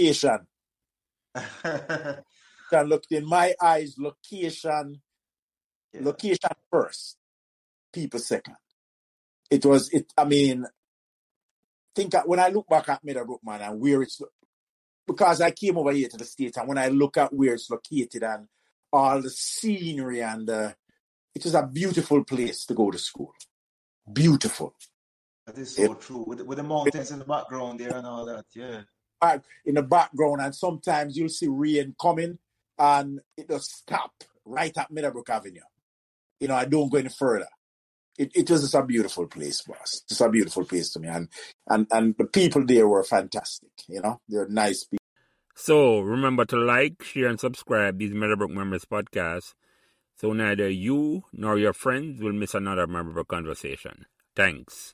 location. and looked in my eyes, location, yeah. location first, people second. It was it. I mean, think when I look back at Meadowbrook, man, and where it's because I came over here to the state, and when I look at where it's located and all the scenery and uh, it is a beautiful place to go to school. Beautiful. That is so it, true. With, with the mountains in the background there and all that, yeah. In the background, and sometimes you'll see rain coming and it just stop right at Meadowbrook Avenue. You know, I don't go any further. It, it was just a beautiful place, boss. Just a beautiful place to me. And, and, and the people there were fantastic. You know, they're nice people. So remember to like, share, and subscribe these Meadowbrook Memories podcasts so neither you nor your friends will miss another memorable conversation. Thanks.